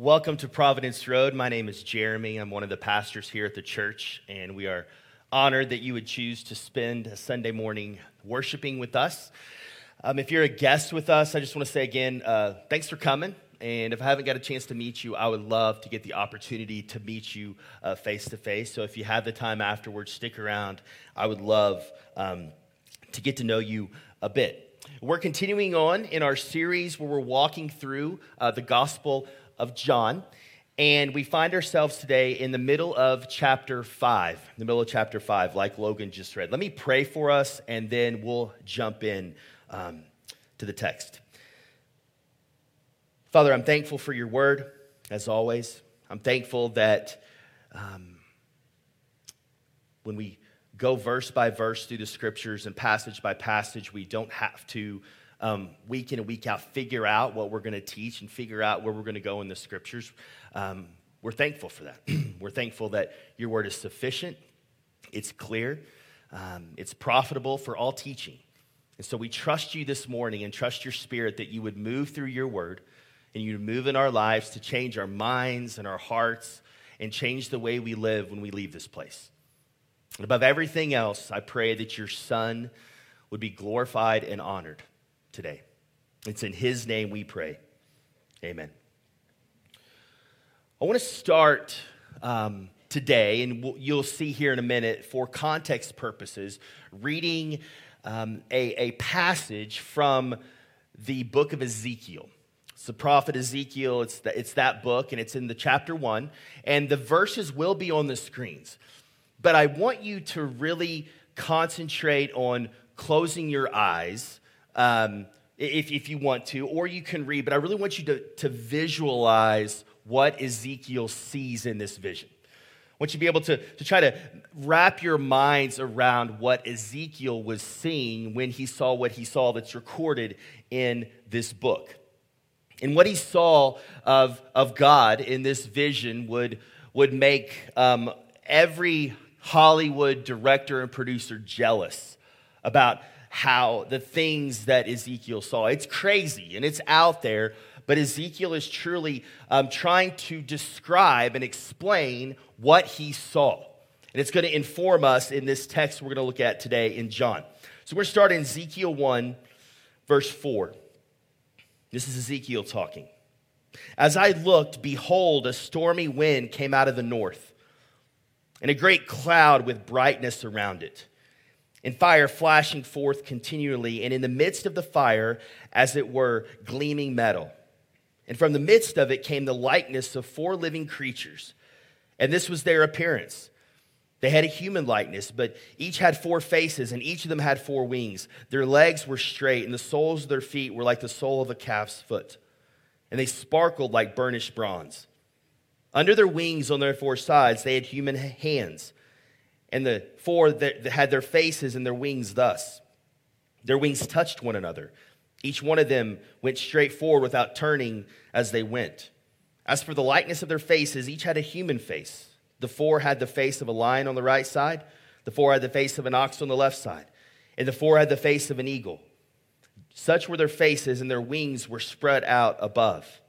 Welcome to Providence Road. My name is Jeremy. I'm one of the pastors here at the church, and we are honored that you would choose to spend a Sunday morning worshiping with us. Um, if you're a guest with us, I just want to say again, uh, thanks for coming. And if I haven't got a chance to meet you, I would love to get the opportunity to meet you face to face. So if you have the time afterwards, stick around. I would love um, to get to know you a bit. We're continuing on in our series where we're walking through uh, the Gospel of John. And we find ourselves today in the middle of chapter 5, the middle of chapter 5, like Logan just read. Let me pray for us, and then we'll jump in um, to the text. Father, I'm thankful for your word, as always. I'm thankful that um, when we go verse by verse through the scriptures and passage by passage, we don't have to um, week in and week out figure out what we're going to teach and figure out where we're going to go in the scriptures. Um, we're thankful for that. we're thankful that your word is sufficient, it's clear, um, it's profitable for all teaching. And so we trust you this morning and trust your spirit that you would move through your word and you move in our lives to change our minds and our hearts and change the way we live when we leave this place. And above everything else, I pray that your son would be glorified and honored today. It's in His name we pray. Amen. I want to start um, today, and you'll see here in a minute, for context purposes, reading um, a, a passage from the book of Ezekiel. It's the prophet Ezekiel. It's, the, it's that book, and it's in the chapter one. And the verses will be on the screens. But I want you to really concentrate on closing your eyes um, if, if you want to, or you can read, but I really want you to, to visualize what Ezekiel sees in this vision. I want you to be able to, to try to wrap your minds around what Ezekiel was seeing when he saw what he saw that's recorded in this book. And what he saw of, of God in this vision would, would make um, every Hollywood director and producer jealous about how the things that Ezekiel saw. It's crazy and it's out there, but Ezekiel is truly um, trying to describe and explain what he saw. And it's going to inform us in this text we're going to look at today in John. So we're starting Ezekiel 1, verse 4. This is Ezekiel talking. As I looked, behold, a stormy wind came out of the north, and a great cloud with brightness around it and fire flashing forth continually, and in the midst of the fire, as it were, gleaming metal. And from the midst of it came the likeness of four living creatures. And this was their appearance. They had a human likeness, but each had four faces, and each of them had four wings. Their legs were straight, and the soles of their feet were like the sole of a calf's foot. And they sparkled like burnished bronze. Under their wings on their four sides, they had human hands and the four that had their faces and their wings thus. Their wings touched one another. Each one of them went straight forward without turning as they went. As for the likeness of their faces, each had a human face. The four had the face of a lion on the right side, the four had the face of an ox on the left side, and the four had the face of an eagle. Such were their faces, and their wings were spread out above.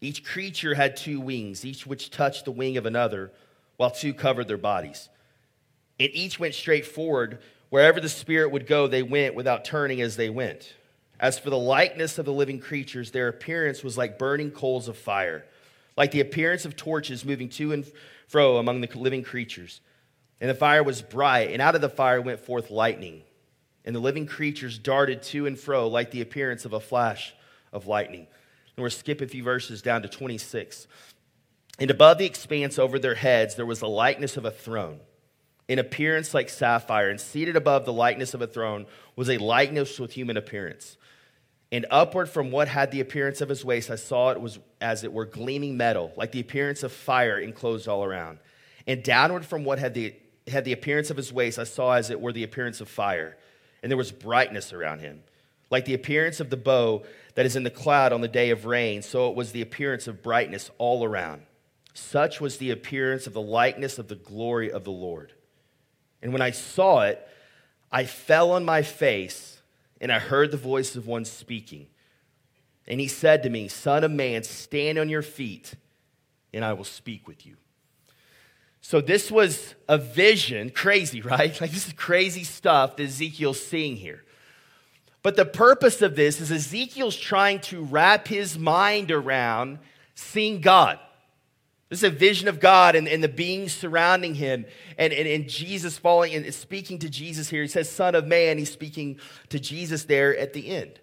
Each creature had two wings, each which touched the wing of another, while two covered their bodies and each went straight forward. Wherever the Spirit would go, they went without turning as they went. As for the likeness of the living creatures, their appearance was like burning coals of fire, like the appearance of torches moving to and fro among the living creatures. And the fire was bright, and out of the fire went forth lightning. And the living creatures darted to and fro like the appearance of a flash of lightning. And we'll skip a few verses down to 26. And above the expanse over their heads, there was the likeness of a throne in appearance like sapphire, and seated above the likeness of a throne was a likeness with human appearance. And upward from what had the appearance of his waist, I saw it was as it were gleaming metal, like the appearance of fire enclosed all around. And downward from what had the, had the appearance of his waist, I saw as it were the appearance of fire. And there was brightness around him, like the appearance of the bow that is in the cloud on the day of rain. So it was the appearance of brightness all around. Such was the appearance of the likeness of the glory of the Lord. And when I saw it, I fell on my face and I heard the voice of one speaking. And he said to me, Son of man, stand on your feet and I will speak with you. So, this was a vision, crazy, right? Like, this is crazy stuff that Ezekiel's seeing here. But the purpose of this is Ezekiel's trying to wrap his mind around seeing God. This is a vision of God and, and the beings surrounding him, and, and, and Jesus falling and speaking to Jesus here. He says, Son of Man. He's speaking to Jesus there at the end.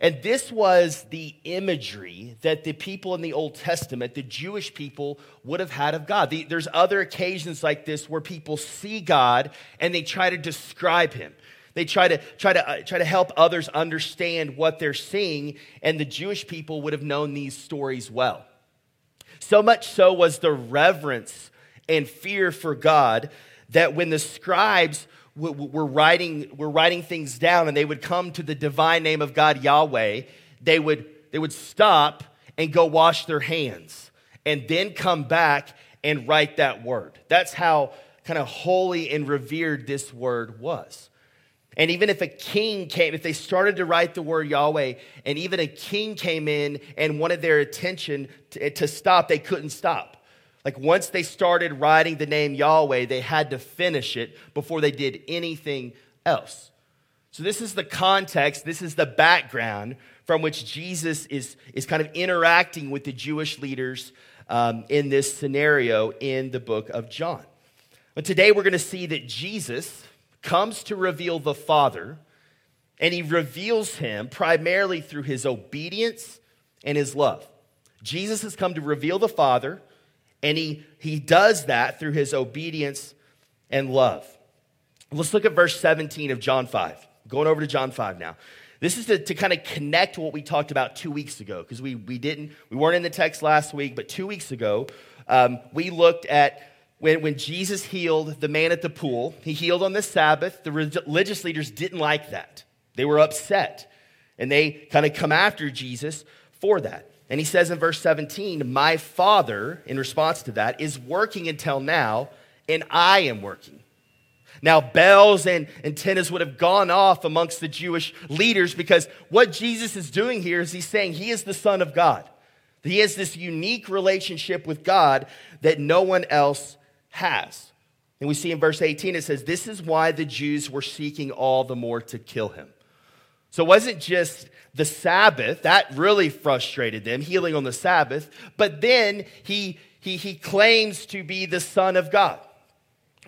And this was the imagery that the people in the Old Testament, the Jewish people, would have had of God. The, there's other occasions like this where people see God and they try to describe him. They try to try to uh, try to help others understand what they're seeing, and the Jewish people would have known these stories well. So much so was the reverence and fear for God that when the scribes were writing, were writing things down and they would come to the divine name of God, Yahweh, they would, they would stop and go wash their hands and then come back and write that word. That's how kind of holy and revered this word was. And even if a king came, if they started to write the word Yahweh, and even a king came in and wanted their attention to, to stop, they couldn't stop. Like once they started writing the name Yahweh, they had to finish it before they did anything else. So, this is the context, this is the background from which Jesus is, is kind of interacting with the Jewish leaders um, in this scenario in the book of John. But today we're going to see that Jesus comes to reveal the Father, and he reveals him primarily through his obedience and his love. Jesus has come to reveal the Father and he, he does that through his obedience and love. Let's look at verse 17 of John 5. Going over to John 5 now. This is to, to kind of connect what we talked about two weeks ago, because we, we didn't, we weren't in the text last week, but two weeks ago, um, we looked at when, when Jesus healed the man at the pool. He healed on the Sabbath. The religious leaders didn't like that. They were upset. And they kind of come after Jesus for that. And he says in verse 17, My Father, in response to that, is working until now, and I am working. Now, bells and antennas would have gone off amongst the Jewish leaders because what Jesus is doing here is he's saying he is the Son of God. He has this unique relationship with God that no one else has. And we see in verse 18, it says, This is why the Jews were seeking all the more to kill him. So it wasn't just the Sabbath. That really frustrated them, healing on the Sabbath. But then he, he, he claims to be the Son of God.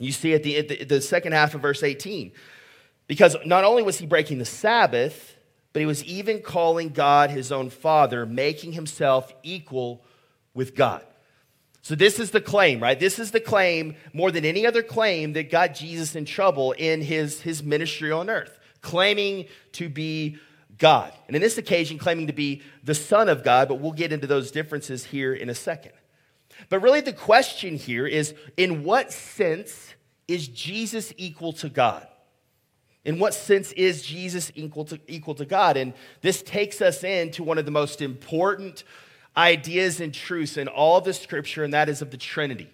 You see at the, the, the second half of verse 18. Because not only was he breaking the Sabbath, but he was even calling God his own Father, making himself equal with God. So, this is the claim, right? This is the claim more than any other claim that got Jesus in trouble in his, his ministry on earth, claiming to be God. And in this occasion, claiming to be the Son of God, but we'll get into those differences here in a second. But really, the question here is in what sense is Jesus equal to God? In what sense is Jesus equal to, equal to God? And this takes us into one of the most important ideas and truths in all the scripture, and that is of the Trinity.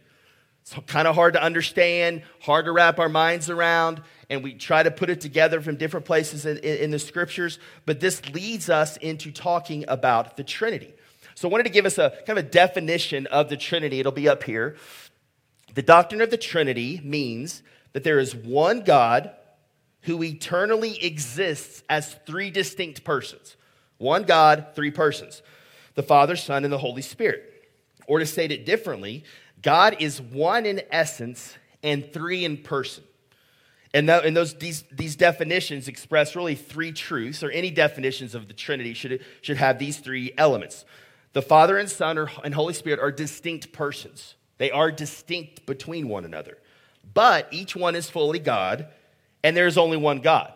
It's kind of hard to understand, hard to wrap our minds around, and we try to put it together from different places in, in, in, the scriptures, but this leads us into talking about the Trinity. So I wanted to give us a kind of a definition of the Trinity. It'll be up here. The doctrine of the Trinity means that there is one God who eternally exists as three distinct persons. One God, three persons the Father, Son, and the Holy Spirit. Or to state it differently, God is one in essence and three in person. And, that, and those, these, these definitions express really three truths, or any definitions of the Trinity should, should have these three elements. The Father and Son are, and Holy Spirit are distinct persons, they are distinct between one another. But each one is fully God, and there's only one God.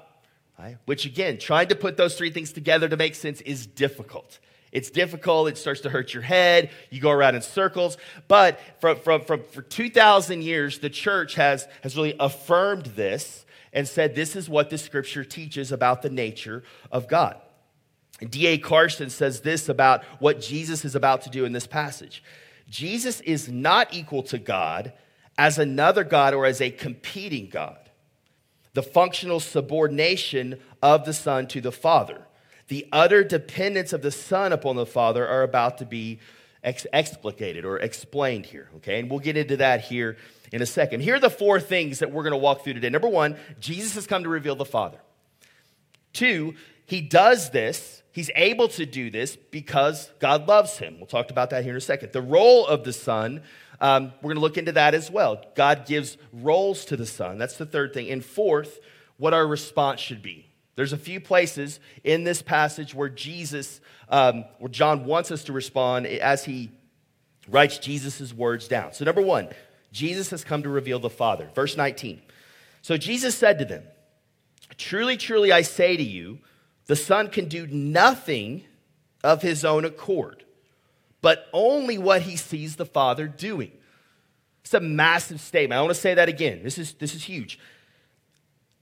Right? Which, again, trying to put those three things together to make sense is difficult. It's difficult. It starts to hurt your head. You go around in circles. But from, from, from, for 2,000 years, the church has, has really affirmed this and said this is what the scripture teaches about the nature of God. D.A. Carson says this about what Jesus is about to do in this passage Jesus is not equal to God as another God or as a competing God. The functional subordination of the Son to the Father the utter dependence of the Son upon the Father are about to be ex- explicated or explained here, okay? And we'll get into that here in a second. Here are the four things that we're going to walk through today. Number one, Jesus has come to reveal the Father. Two, he does this, he's able to do this because God loves him. We'll talk about that here in a second. The role of the Son, um, we're going to look into that as well. God gives roles to the Son. That's the third thing. And fourth, what our response should be. There's a few places in this passage where Jesus, um, where John wants us to respond as he writes Jesus' words down. So, number one, Jesus has come to reveal the Father. Verse 19. So Jesus said to them, Truly, truly, I say to you, the Son can do nothing of his own accord, but only what he sees the Father doing. It's a massive statement. I want to say that again. This is, this is huge.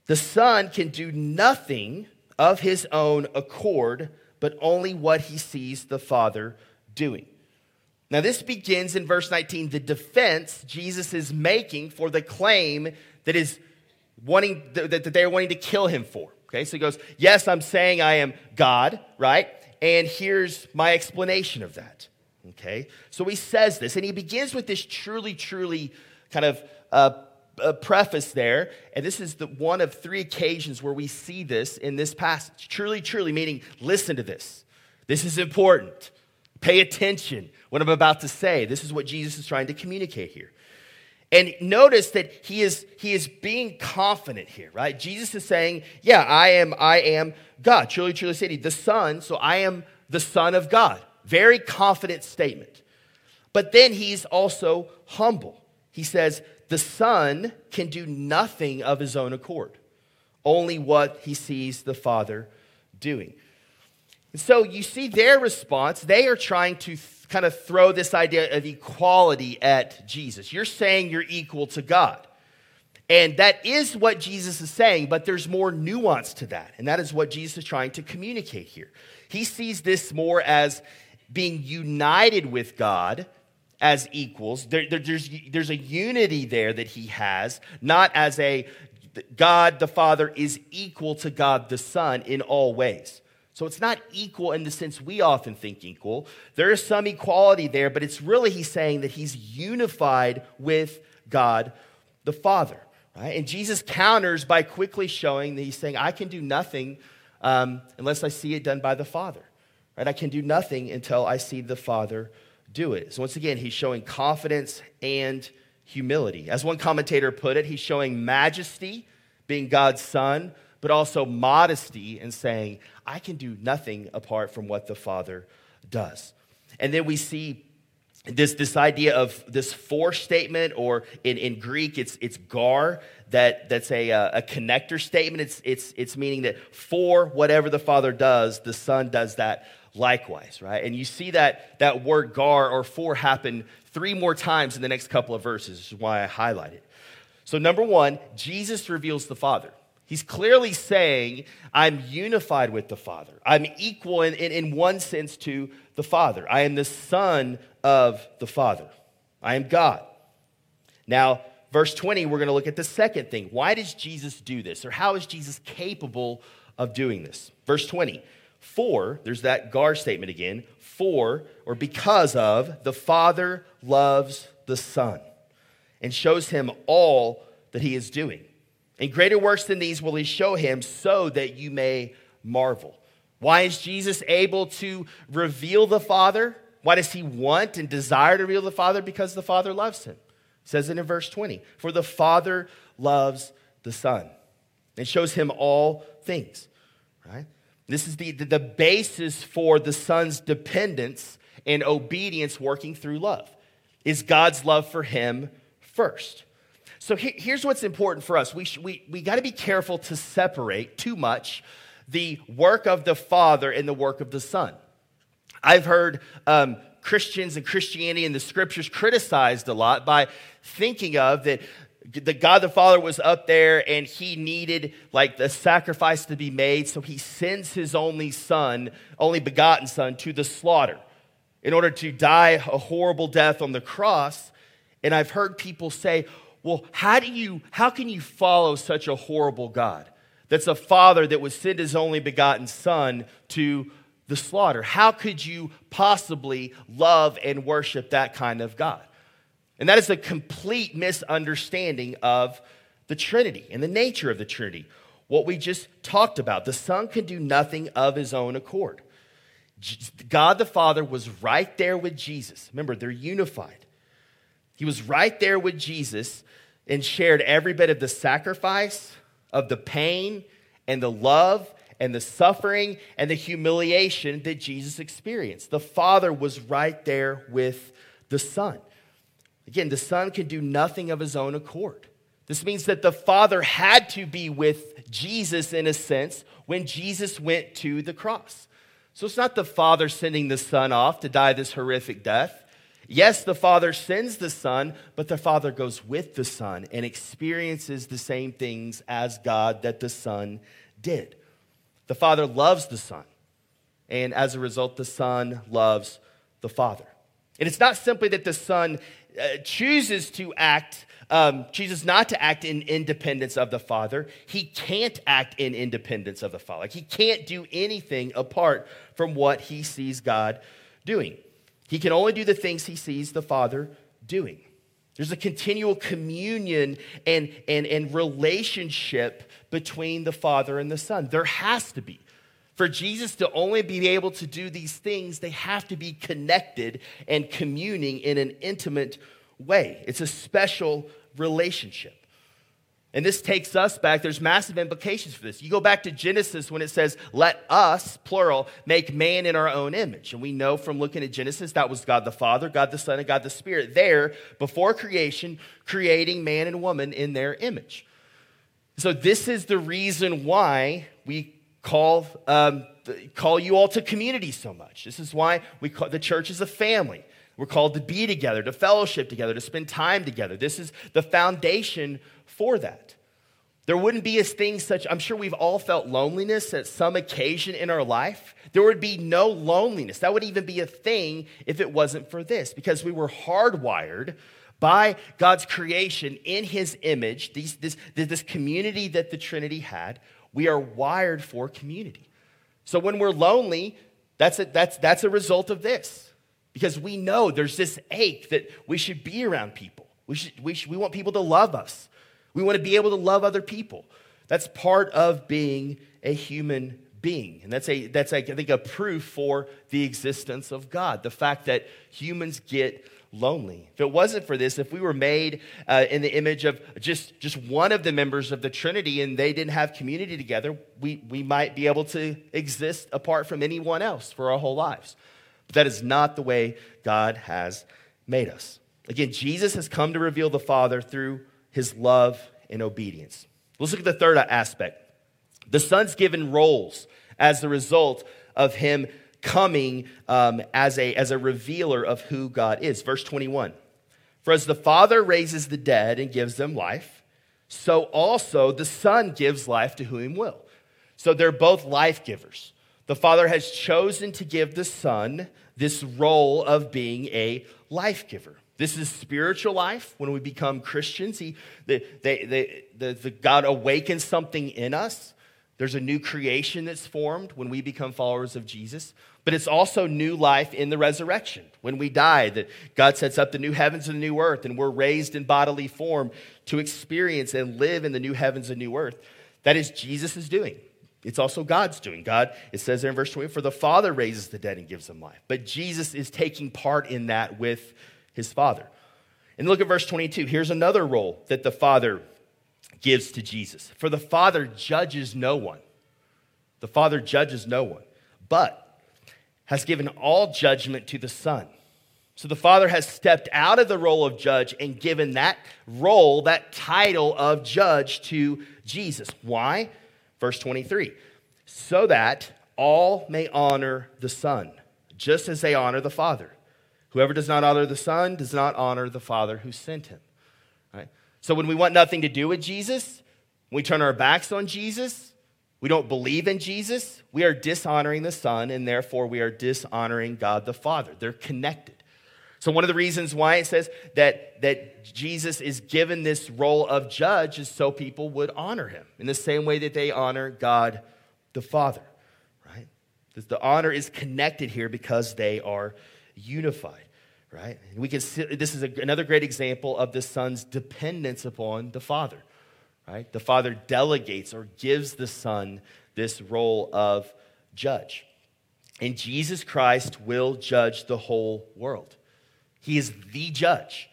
The Son can do nothing of his own accord, but only what he sees the Father doing. Now, this begins in verse 19, the defense Jesus is making for the claim that is wanting that they're wanting to kill him for. Okay, so he goes, Yes, I'm saying I am God, right? And here's my explanation of that. Okay, so he says this, and he begins with this truly, truly kind of uh, a preface there, and this is the one of three occasions where we see this in this passage. Truly, truly, meaning listen to this. This is important. Pay attention what I'm about to say. This is what Jesus is trying to communicate here. And notice that he is, he is being confident here, right? Jesus is saying, Yeah, I am, I am God. Truly, truly say the Son, so I am the Son of God. Very confident statement. But then he's also humble. He says, The Son can do nothing of his own accord, only what he sees the Father doing. And so you see their response. They are trying to kind of throw this idea of equality at Jesus. You're saying you're equal to God. And that is what Jesus is saying, but there's more nuance to that. And that is what Jesus is trying to communicate here. He sees this more as being united with God as equals. There, there, there's, there's a unity there that he has, not as a God the Father is equal to God the Son in all ways. So it's not equal in the sense we often think equal. There is some equality there, but it's really he's saying that he's unified with God the Father. Right? And Jesus counters by quickly showing that he's saying, I can do nothing um, unless I see it done by the Father. Right? I can do nothing until I see the Father do it. So once again, he's showing confidence and humility. As one commentator put it, he's showing majesty, being God's son, but also modesty in saying, I can do nothing apart from what the Father does. And then we see this, this idea of this for statement, or in, in Greek, it's, it's gar, that, that's a, uh, a connector statement. It's, it's, it's meaning that for whatever the Father does, the Son does that likewise, right? And you see that, that word gar or for happen three more times in the next couple of verses, which is why I highlight it. So, number one, Jesus reveals the Father. He's clearly saying, I'm unified with the Father. I'm equal in, in, in, one sense to the Father. I am the Son of the Father. I am God. Now, verse 20, we're going to look at the second thing. Why does Jesus do this? Or how is Jesus capable of doing this? Verse 20, for, there's that gar statement again, for or because of the Father loves the Son and shows him all that he is doing. And greater works than these will he show him so that you may marvel. Why is Jesus able to reveal the Father? Why does he want and desire to reveal the Father? Because the Father loves him. It says it in verse 20. For the Father loves the Son and shows him all things. Right? This is the, the, basis for the Son's dependence and obedience working through love. Is God's love for him first. So he, here's what's important for us. We, sh- we, we got to be careful to separate too much the work of the Father and the work of the Son. I've heard um, Christians and Christianity and the scriptures criticized a lot by thinking of that the God the Father was up there and he needed like the sacrifice to be made, so he sends his only son, only begotten son, to the slaughter in order to die a horrible death on the cross. And I've heard people say, well, how do you, how can you follow such a horrible God? That's a father that would send his only begotten son to the slaughter. How could you possibly love and worship that kind of God? And that is a complete misunderstanding of the Trinity and the nature of the Trinity. What we just talked about. The Son can do nothing of his own accord. God the Father was right there with Jesus. Remember, they're unified. He was right there with Jesus and shared every bit of the sacrifice, of the pain, and the love, and the suffering, and the humiliation that Jesus experienced. The Father was right there with the Son. Again, the Son can do nothing of his own accord. This means that the Father had to be with Jesus in a sense when Jesus went to the cross. So it's not the Father sending the Son off to die this horrific death. Yes, the Father sends the Son, but the Father goes with the Son and experiences the same things as God that the Son did. The Father loves the Son, and as a result, the Son loves the Father. And it's not simply that the Son uh, chooses to act, um, chooses not to act in independence of the Father. He can't act in independence of the Father. Like he can't do anything apart from what he sees God doing. He can only do the things he sees the Father doing. There's a continual communion and, and, and relationship between the Father and the Son. There has to be. For Jesus to only be able to do these things, they have to be connected and communing in an intimate way. It's a special relationship. And this takes us back. There's massive implications for this. You go back to Genesis when it says, Let us, plural, make man in our own image. And we know from looking at Genesis that was God the Father, God the Son, and God the Spirit there before creation, creating man and woman in their image. So, this is the reason why we call, um, call you all to community so much. This is why we call the church is a family. We're called to be together, to fellowship together, to spend time together. This is the foundation for that. There wouldn't be a thing such, I'm sure we've all felt loneliness at some occasion in our life. There would be no loneliness. That would even be a thing if it wasn't for this, because we were hardwired by God's creation in his image, these, this, this community that the Trinity had. We are wired for community. So when we're lonely, that's a, that's, that's a result of this, because we know there's this ache that we should be around people. We, should, we, should, we want people to love us. We want to be able to love other people. That's part of being a human being. And that's, a, that's a, I think, a proof for the existence of God. The fact that humans get lonely. If it wasn't for this, if we were made uh, in the image of just, just one of the members of the Trinity and they didn't have community together, we, we might be able to exist apart from anyone else for our whole lives. But that is not the way God has made us. Again, Jesus has come to reveal the Father through his love and obedience. Let's look at the third aspect. The Son's given roles as the result of him coming um, as, a, as a revealer of who God is. Verse 21 For as the Father raises the dead and gives them life, so also the Son gives life to whom he will. So they're both life givers. The Father has chosen to give the Son this role of being a life giver. This is spiritual life when we become Christians. He, they, they, the, the God awakens something in us. There's a new creation that's formed when we become followers of Jesus. But it's also new life in the resurrection. When we die, that God sets up the new heavens and the new earth, and we're raised in bodily form to experience and live in the new heavens and new earth. That is Jesus is doing. It's also God's doing. God, it says there in verse 20, for the Father raises the dead and gives them life. But Jesus is taking part in that with his Father. And look at verse 22. Here's another role that the Father gives to Jesus. For the Father judges no one. The Father judges no one, but has given all judgment to the Son. So the Father has stepped out of the role of judge and given that role, that title of judge to Jesus. Why? Verse 23 so that all may honor the Son, just as they honor the Father. Whoever does not honor the Son does not honor the Father who sent him. Right? So when we want nothing to do with Jesus, we turn our backs on Jesus, we don't believe in Jesus, we are dishonoring the Son, and therefore we are dishonoring God the Father. They're connected. So, one of the reasons why it says that, that Jesus is given this role of judge is so people would honor him in the same way that they honor God the Father. Right? The honor is connected here because they are unified, right? We can see, this is a, another great example of the son's dependence upon the father, right? The father delegates or gives the son this role of judge. And Jesus Christ will judge the whole world. He is the judge.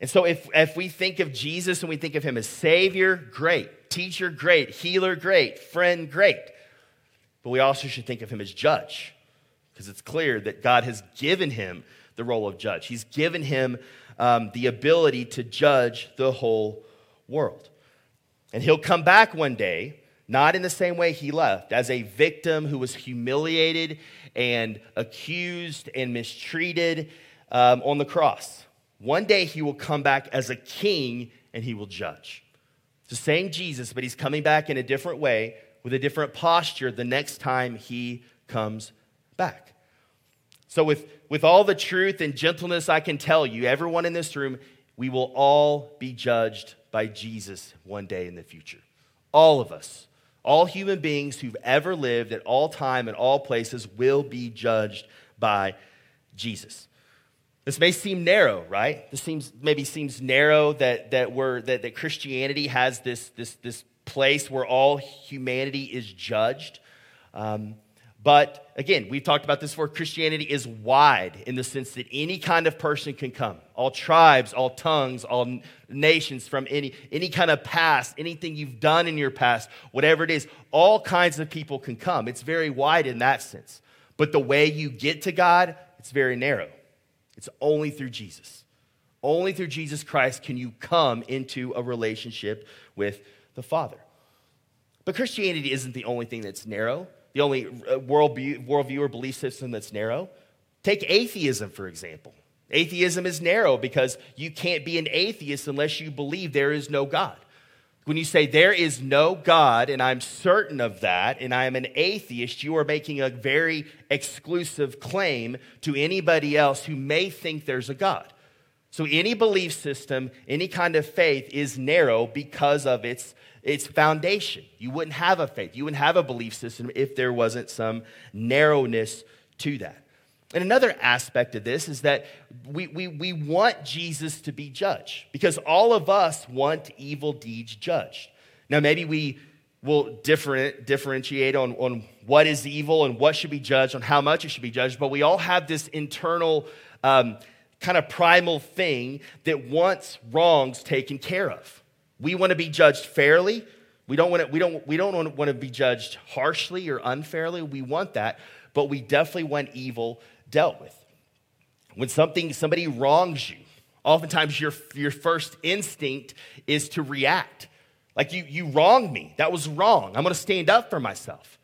And so if, if we think of Jesus and we think of him as Savior, great. Teacher, great. Healer, great. Friend, great. But we also should think of him as judge because it's clear that God has given him the role of judge. He's given him um, the ability to judge the whole world. And he'll come back one day, not in the same way he left, as a victim who was humiliated and accused and mistreated um, on the cross. One day he will come back as a king and he will judge. It's the same Jesus, but he's coming back in a different way with a different posture the next time he comes back. So, with, with all the truth and gentleness I can tell you, everyone in this room, we will all be judged by Jesus one day in the future. All of us, all human beings who've ever lived at all time and all places will be judged by Jesus. This may seem narrow, right? This seems maybe seems narrow that that we're that, that Christianity has this this this place where all humanity is judged. Um, but again, we've talked about this before. Christianity is wide in the sense that any kind of person can come. All tribes, all tongues, all nations from any, any kind of past, anything you've done in your past, whatever it is, all kinds of people can come. It's very wide in that sense. But the way you get to God, it's very narrow. It's only through Jesus. Only through Jesus Christ can you come into a relationship with the Father. But Christianity isn't the only thing that's narrow, the only uh, worldview, worldview or belief system that's narrow. Take atheism, for example. Atheism is narrow because you can't be an atheist unless you believe there is no God. When you say there is no God, and I'm certain of that, and I am an atheist, you are making a very exclusive claim to anybody else who may think there's a God. So, any belief system, any kind of faith is narrow because of its, its foundation. You wouldn't have a faith, you wouldn't have a belief system if there wasn't some narrowness to that. And another aspect of this is that we, we, we want Jesus to be judged because all of us want evil deeds judged. Now, maybe we will different, differentiate on, on what is evil and what should be judged, on how much it should be judged, but we all have this internal um, kind of primal thing that wants wrongs taken care of. We want to be judged fairly. We don't want to, we don't, we don't want to be judged harshly or unfairly. We want that, but we definitely want evil dealt with. When something, somebody wrongs you, oftentimes your, your first instinct is to react. Like you, you wronged me. That was wrong. I'm going to stand up for myself.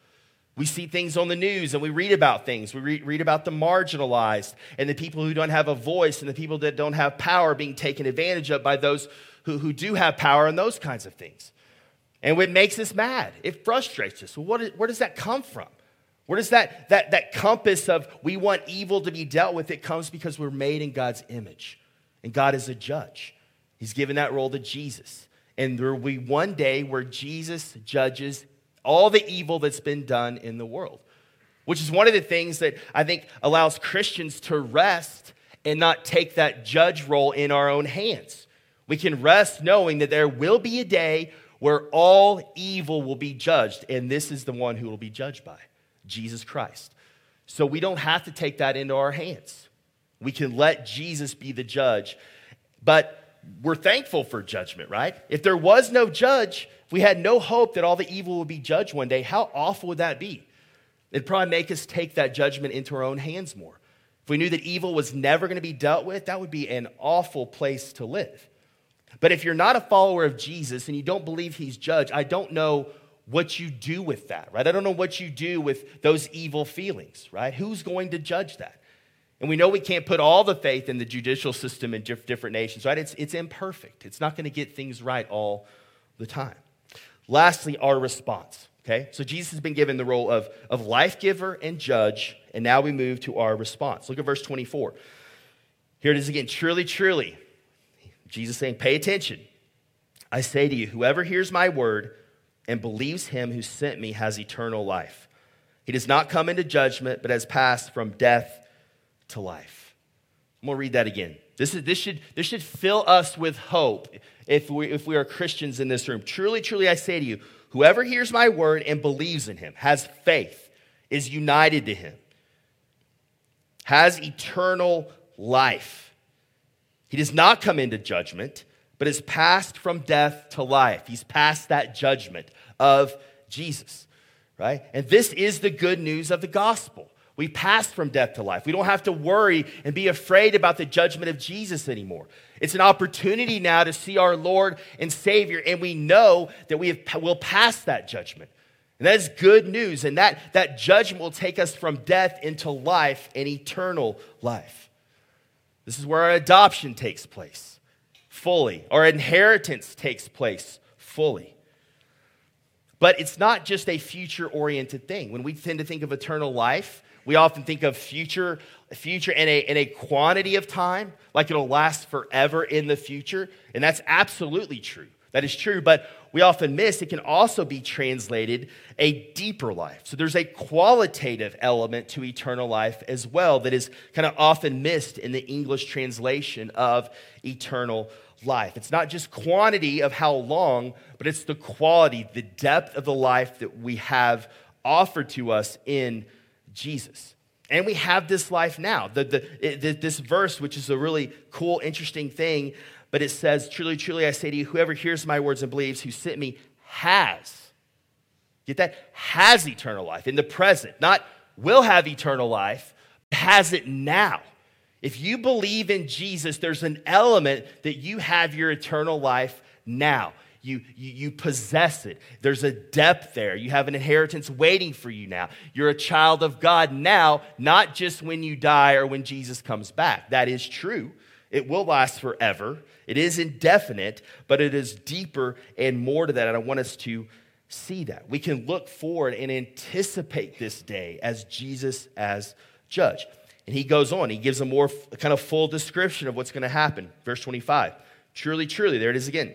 We see things on the news and we read about things. We read, read about the marginalized and the people who don't have a voice and the people that don't have power being taken advantage of by those who, who do have power and those kinds of things. And it makes us mad. It frustrates us. Well, where does that come from? Where does that, that, that compass of we want evil to be dealt with? It comes because we're made in God's image. And God is a judge. He's given that role to Jesus. And there will be one day where Jesus judges all the evil that's been done in the world, which is one of the things that I think allows Christians to rest and not take that judge role in our own hands. We can rest knowing that there will be a day where all evil will be judged, and this is the one who will be judged by. Jesus Christ. So we don't have to take that into our hands. We can let Jesus be the judge. But we're thankful for judgment, right? If there was no judge, if we had no hope that all the evil would be judged one day, how awful would that be? It'd probably make us take that judgment into our own hands more. If we knew that evil was never going to be dealt with, that would be an awful place to live. But if you're not a follower of Jesus and you don't believe he's judged, I don't know what you do with that, right? I don't know what you do with those evil feelings, right? Who's going to judge that? And we know we can't put all the faith in the judicial system in different nations, right? It's, it's imperfect. It's not going to get things right all the time. Lastly, our response, okay? So Jesus has been given the role of, of life giver and judge, and now we move to our response. Look at verse 24. Here it is again. Truly, truly, Jesus saying, pay attention. I say to you, whoever hears my word and believes him who sent me has eternal life. He does not come into judgment, but has passed from death to life. I'm going to read that again. This, is, this, should, this should fill us with hope if we, if we are Christians in this room. Truly, truly, I say to you, whoever hears my word and believes in him, has faith, is united to him, has eternal life. He does not come into judgment, but is passed from death to life. He's passed that judgment of Jesus, right? And this is the good news of the gospel. We pass from death to life. We don't have to worry and be afraid about the judgment of Jesus anymore. It's an opportunity now to see our Lord and Savior, and we know that we have, will pass that judgment. And that is good news. And that, that judgment will take us from death into life and eternal life. This is where our adoption takes place fully, our inheritance takes place fully. But it's not just a future oriented thing. When we tend to think of eternal life, we often think of future, future in a, in a quantity of time, like it'll last forever in the future. And that's absolutely true. That is true, but we often miss it can also be translated a deeper life. So there's a qualitative element to eternal life as well that is kind of often missed in the English translation of eternal life. It's not just quantity of how long, but it's the quality, the depth of the life that we have offered to us in Jesus. And we have this life now. The, the, this verse, which is a really cool, interesting thing, but it says, Truly, truly, I say to you, whoever hears my words and believes who sent me has. Get that? Has eternal life in the present, not will have eternal life, has it now. If you believe in Jesus, there's an element that you have your eternal life now. You, you, you, possess it. There's a depth there. You have an inheritance waiting for you now. You're a child of God now, not just when you die or when Jesus comes back. That is true. It will last forever. It is indefinite, but it is deeper and more to that. And I want us to see that. We can look forward and anticipate this day as Jesus as judge. And he goes on, he gives a more kind of full description of what's going to happen. Verse 25 Truly, truly, there it is again.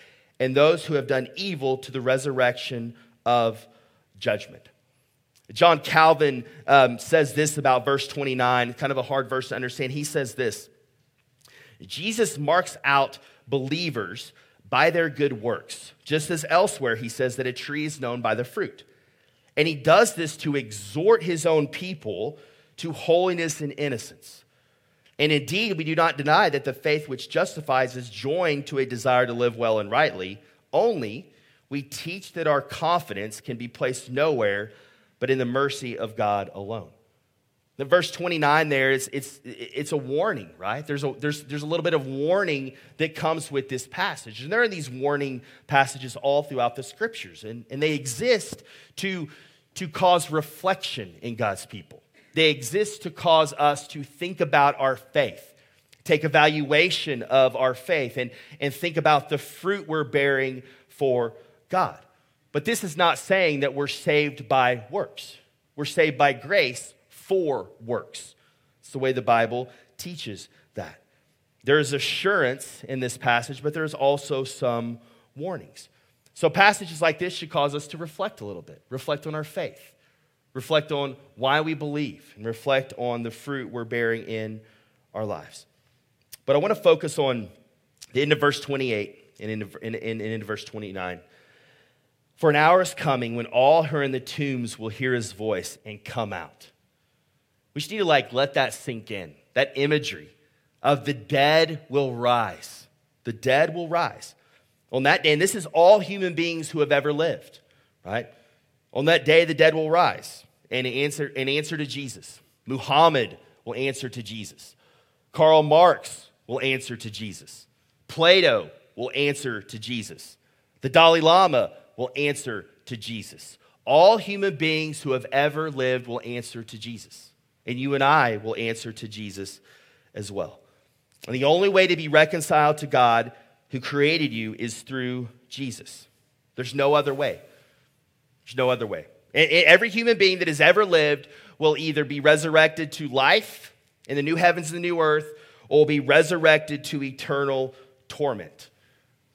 and those who have done evil to the resurrection of judgment. John Calvin um, says this about verse 29, kind of a hard verse to understand. He says this Jesus marks out believers by their good works, just as elsewhere he says that a tree is known by the fruit. And he does this to exhort his own people to holiness and innocence. And indeed, we do not deny that the faith which justifies is joined to a desire to live well and rightly. Only we teach that our confidence can be placed nowhere but in the mercy of God alone. The verse 29 there is it's, it's a warning, right? There's a, there's, there's a little bit of warning that comes with this passage. And there are these warning passages all throughout the scriptures, and, and they exist to, to cause reflection in God's people. They exist to cause us to think about our faith, take evaluation of our faith, and, and think about the fruit we're bearing for God. But this is not saying that we're saved by works. We're saved by grace for works. It's the way the Bible teaches that. There is assurance in this passage, but there's also some warnings. So, passages like this should cause us to reflect a little bit, reflect on our faith, reflect on why we believe, and reflect on the fruit we're bearing in our lives. But I want to focus on the end of verse 28 and into, in, in, into verse 29. For an hour is coming when all who are in the tombs will hear his voice and come out. We just need to like let that sink in. That imagery of the dead will rise. The dead will rise. On that day, and this is all human beings who have ever lived, right? On that day, the dead will rise and answer, and answer to Jesus. Muhammad will answer to Jesus. Karl Marx will answer to Jesus. Plato will answer to Jesus. The Dalai Lama will answer to Jesus. All human beings who have ever lived will answer to Jesus. And you and I will answer to Jesus as well. And the only way to be reconciled to God who created you is through Jesus. There's no other way. There's no other way. Every human being that has ever lived will either be resurrected to life in the new heavens and the new earth, or will be resurrected to eternal torment,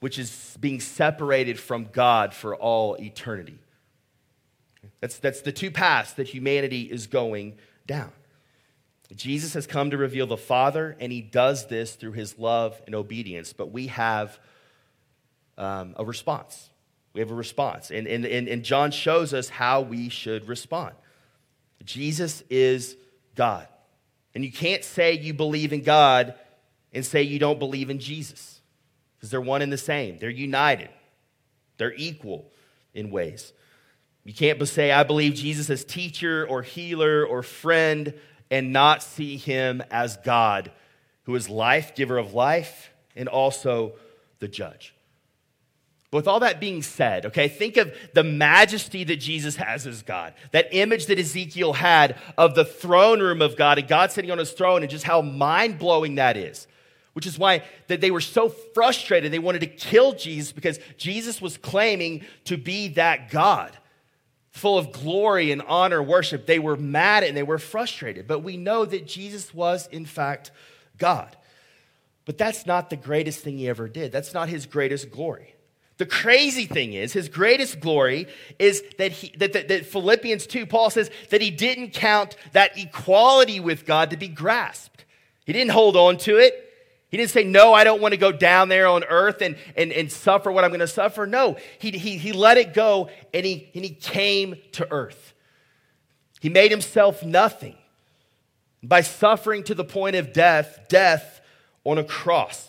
which is being separated from God for all eternity. That's, that's the two paths that humanity is going down. Jesus has come to reveal the Father, and he does this through his love and obedience. But we have um, a response. We have a response. And, and, and John shows us how we should respond. Jesus is God. And you can't say you believe in God and say you don't believe in Jesus because they're one and the same. They're united, they're equal in ways. You can't say, I believe Jesus as teacher or healer or friend and not see him as God, who is life, giver of life, and also the judge. With all that being said, okay, think of the majesty that Jesus has as God. That image that Ezekiel had of the throne room of God and God sitting on his throne and just how mind blowing that is. Which is why that they were so frustrated. They wanted to kill Jesus because Jesus was claiming to be that God full of glory and honor, worship. They were mad and they were frustrated. But we know that Jesus was, in fact, God. But that's not the greatest thing he ever did. That's not his greatest glory. The crazy thing is, his greatest glory is that, he, that, that, that Philippians 2, Paul says that he didn't count that equality with God to be grasped. He didn't hold on to it. He didn't say, No, I don't want to go down there on earth and, and, and suffer what I'm going to suffer. No, he, he, he let it go and he, and he came to earth. He made himself nothing by suffering to the point of death, death on a cross.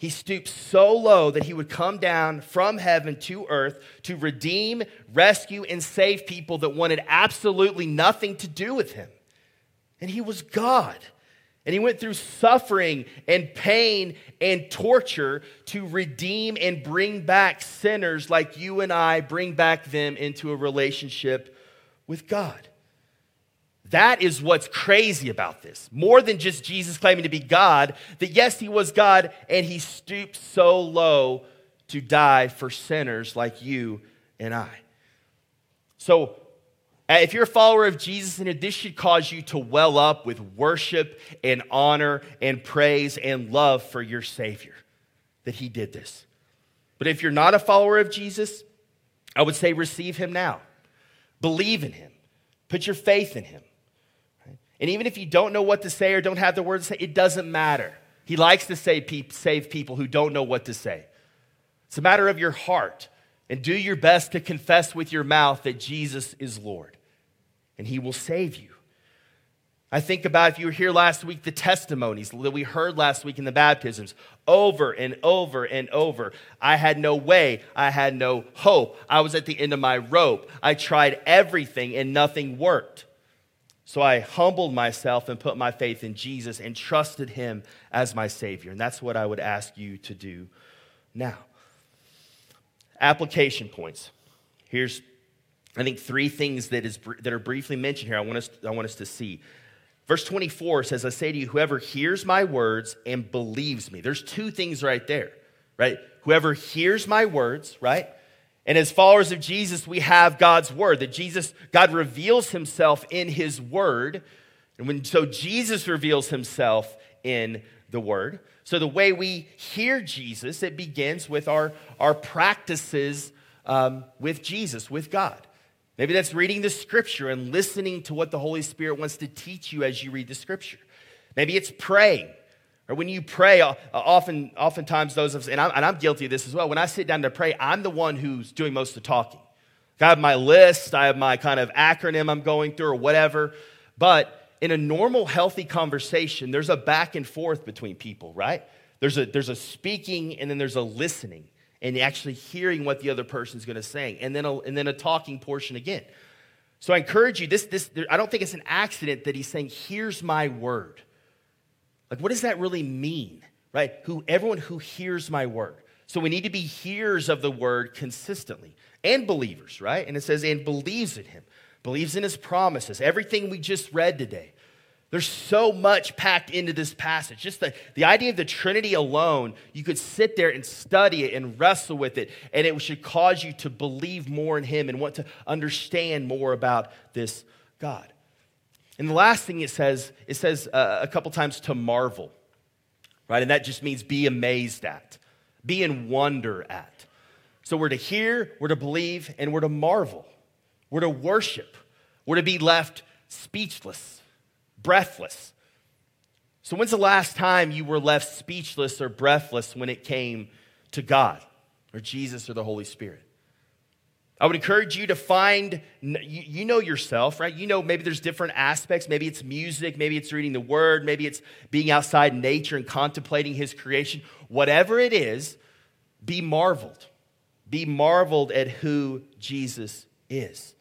He stooped so low that he would come down from heaven to earth to redeem, rescue, and save people that wanted absolutely nothing to do with him. And he was God. And he went through suffering and pain and torture to redeem and bring back sinners like you and I, bring back them into a relationship with God. That is what's crazy about this. More than just Jesus claiming to be God, that yes, he was God and he stooped so low to die for sinners like you and I. So, uh, if you're a follower of Jesus, and this should cause you to well up with worship and honor and praise and love for your Savior, that He did this. But if you're not a follower of Jesus, I would say receive Him now. Believe in Him. Put your faith in Him. And even if you don't know what to say or don't have the words to say, it doesn't matter. He likes to save people who don't know what to say. It's a matter of your heart. And do your best to confess with your mouth that Jesus is Lord and he will save you. I think about if you were here last week, the testimonies that we heard last week in the baptisms over and over and over. I had no way. I had no hope. I was at the end of my rope. I tried everything and nothing worked. So I humbled myself and put my faith in Jesus and trusted him as my Savior. And that's what I would ask you to do now. Application points. Here's I think three things that, is, that are briefly mentioned here I want, us, I want us to see. Verse 24 says, I say to you, whoever hears my words and believes me. There's two things right there, right? Whoever hears my words, right? And as followers of Jesus, we have God's word, that Jesus, God reveals himself in his word. And when, so Jesus reveals himself in the word. So the way we hear Jesus, it begins with our, our practices um, with Jesus, with God. Maybe that's reading the scripture and listening to what the Holy Spirit wants to teach you as you read the scripture. Maybe it's praying. Or when you pray, uh, often, oftentimes those of us, and I'm, and I'm guilty of this as well, when I sit down to pray, I'm the one who's doing most of the talking. I have my list, I have my kind of acronym I'm going through or whatever. But in a normal, healthy conversation, there's a back and forth between people, right? There's a, there's a speaking and then there's a listening and actually hearing what the other person's going to say, and then a, and then a talking portion again. So I encourage you. This this I don't think it's an accident that he's saying, "Here's my word." Like, what does that really mean, right? Who everyone who hears my word. So we need to be hearers of the word consistently and believers, right? And it says, and believes in him, believes in his promises, everything we just read today. There's so much packed into this passage. Just the, the idea of the Trinity alone, you could sit there and study it and wrestle with it, and it should cause you to believe more in Him and want to understand more about this God. And the last thing it says, it says uh, a couple times to marvel, right? And that just means be amazed at, be in wonder at. So we're to hear, we're to believe, and we're to marvel. We're to worship. We're to be left speechless breathless. So, when's the last time you were left speechless or breathless when it came to God or Jesus or the Holy Spirit? I would encourage you to find, you know yourself, right? You know maybe there's different aspects. Maybe it's music, maybe it's reading the word, maybe it's being outside nature and contemplating his creation. Whatever it is, be marveled. Be marveled at who Jesus is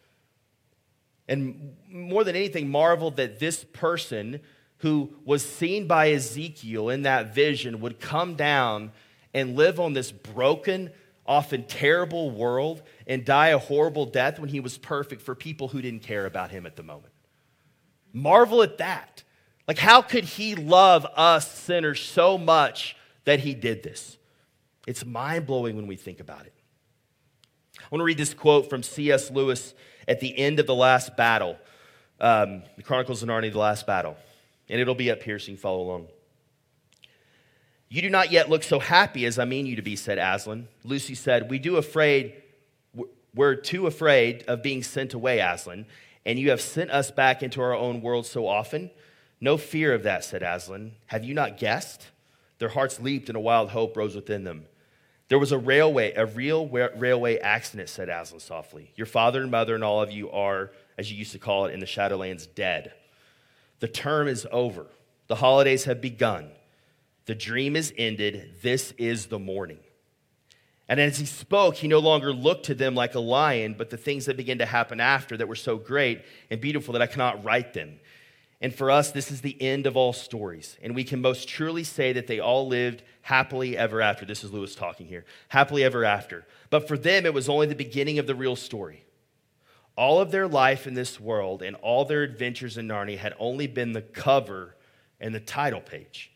and more than anything, marveled that this person who was seen by Ezekiel in that vision would come down and live on this broken, often terrible world and die a horrible death when he was perfect for people who didn't care about him at the moment. Marvel at that. Like, how could he love us sinners so much that he did this? It's mind blowing when we think about it. I want to read this quote from C.S. Lewis at the end of the last battle, um, the Chronicles of Narnia, the last battle. And it'll be up here so you can follow along. You do not yet look so happy as I mean you to be, said Aslan. Lucy said, We do afraid, we're too afraid of being sent away, Aslan, and you have sent us back into our own world so often. No fear of that, said Aslan. Have you not guessed? Their hearts leaped and a wild hope rose within them. There was a railway, a real railway accident, said Aslan softly. Your father and mother and all of you are, as you used to call it in the Shadowlands, dead. The term is over. The holidays have begun. The dream is ended. This is the morning. And as he spoke, he no longer looked to them like a lion, but the things that began to happen after that were so great and beautiful that I cannot write them. And for us, this is the end of all stories. And we can most truly say that they all lived happily ever after. This is Lewis talking here. Happily ever after. But for them, it was only the beginning of the real story. All of their life in this world and all their adventures in Narnia had only been the cover and the title page.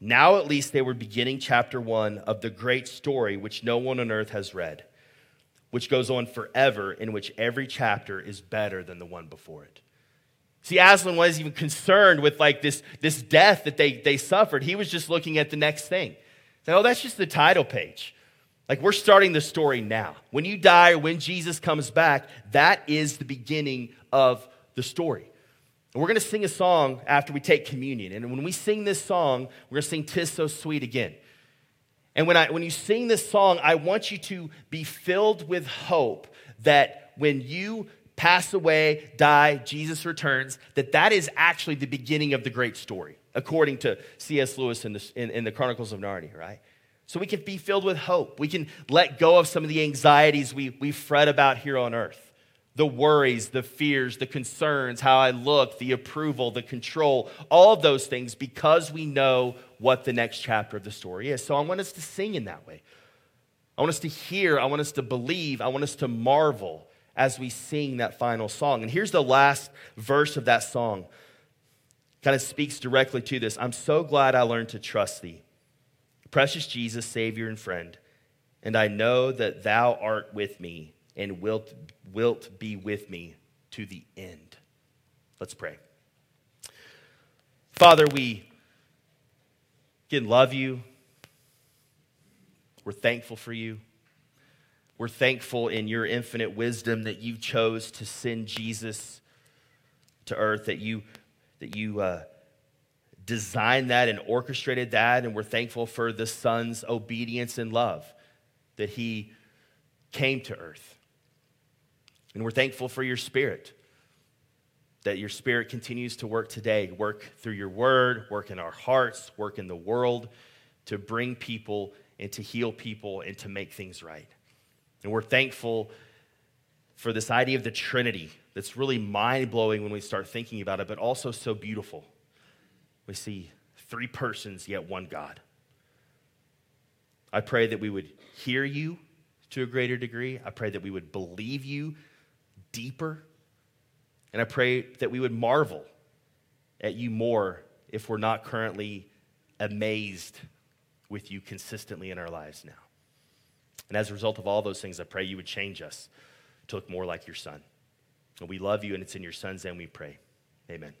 Now, at least, they were beginning chapter one of the great story which no one on earth has read, which goes on forever, in which every chapter is better than the one before it. See, Aslan wasn't even concerned with like this, this death that they, they suffered. He was just looking at the next thing. Said, oh, that's just the title page. Like we're starting the story now. When you die when Jesus comes back, that is the beginning of the story. And we're going to sing a song after we take communion. And when we sing this song, we're going to sing Tis So Sweet again. And when, I, when you sing this song, I want you to be filled with hope that when you pass away, die, Jesus returns, that that is actually the beginning of the great story, according to C.S. Lewis in the, in, in the Chronicles of Narnia, right? So we can be filled with hope. We can let go of some of the anxieties we, we fret about here on earth the worries, the fears, the concerns, how I look, the approval, the control, all of those things because we know what the next chapter of the story is. So I want us to sing in that way. I want us to hear, I want us to believe, I want us to marvel as we sing that final song. And here's the last verse of that song. Kind of speaks directly to this. I'm so glad I learned to trust thee, precious Jesus, Savior and friend. And I know that thou art with me and wilt, wilt be with me to the end. Let's pray. Father, we again love you. We're thankful for you. We're thankful in your infinite wisdom that you chose to send Jesus to earth, that you, that you uh, designed that and orchestrated that. And we're thankful for the Son's obedience and love, that he came to earth. And we're thankful for your Spirit, that your Spirit continues to work today, work through your word, work in our hearts, work in the world to bring people and to heal people and to make things right. And we're thankful for this idea of the Trinity that's really mind blowing when we start thinking about it, but also so beautiful. We see three persons, yet one God. I pray that we would hear you to a greater degree. I pray that we would believe you deeper. And I pray that we would marvel at you more if we're not currently amazed with you consistently in our lives now. And as a result of all those things, I pray you would change us to look more like your son. And we love you, and it's in your son's name we pray. Amen.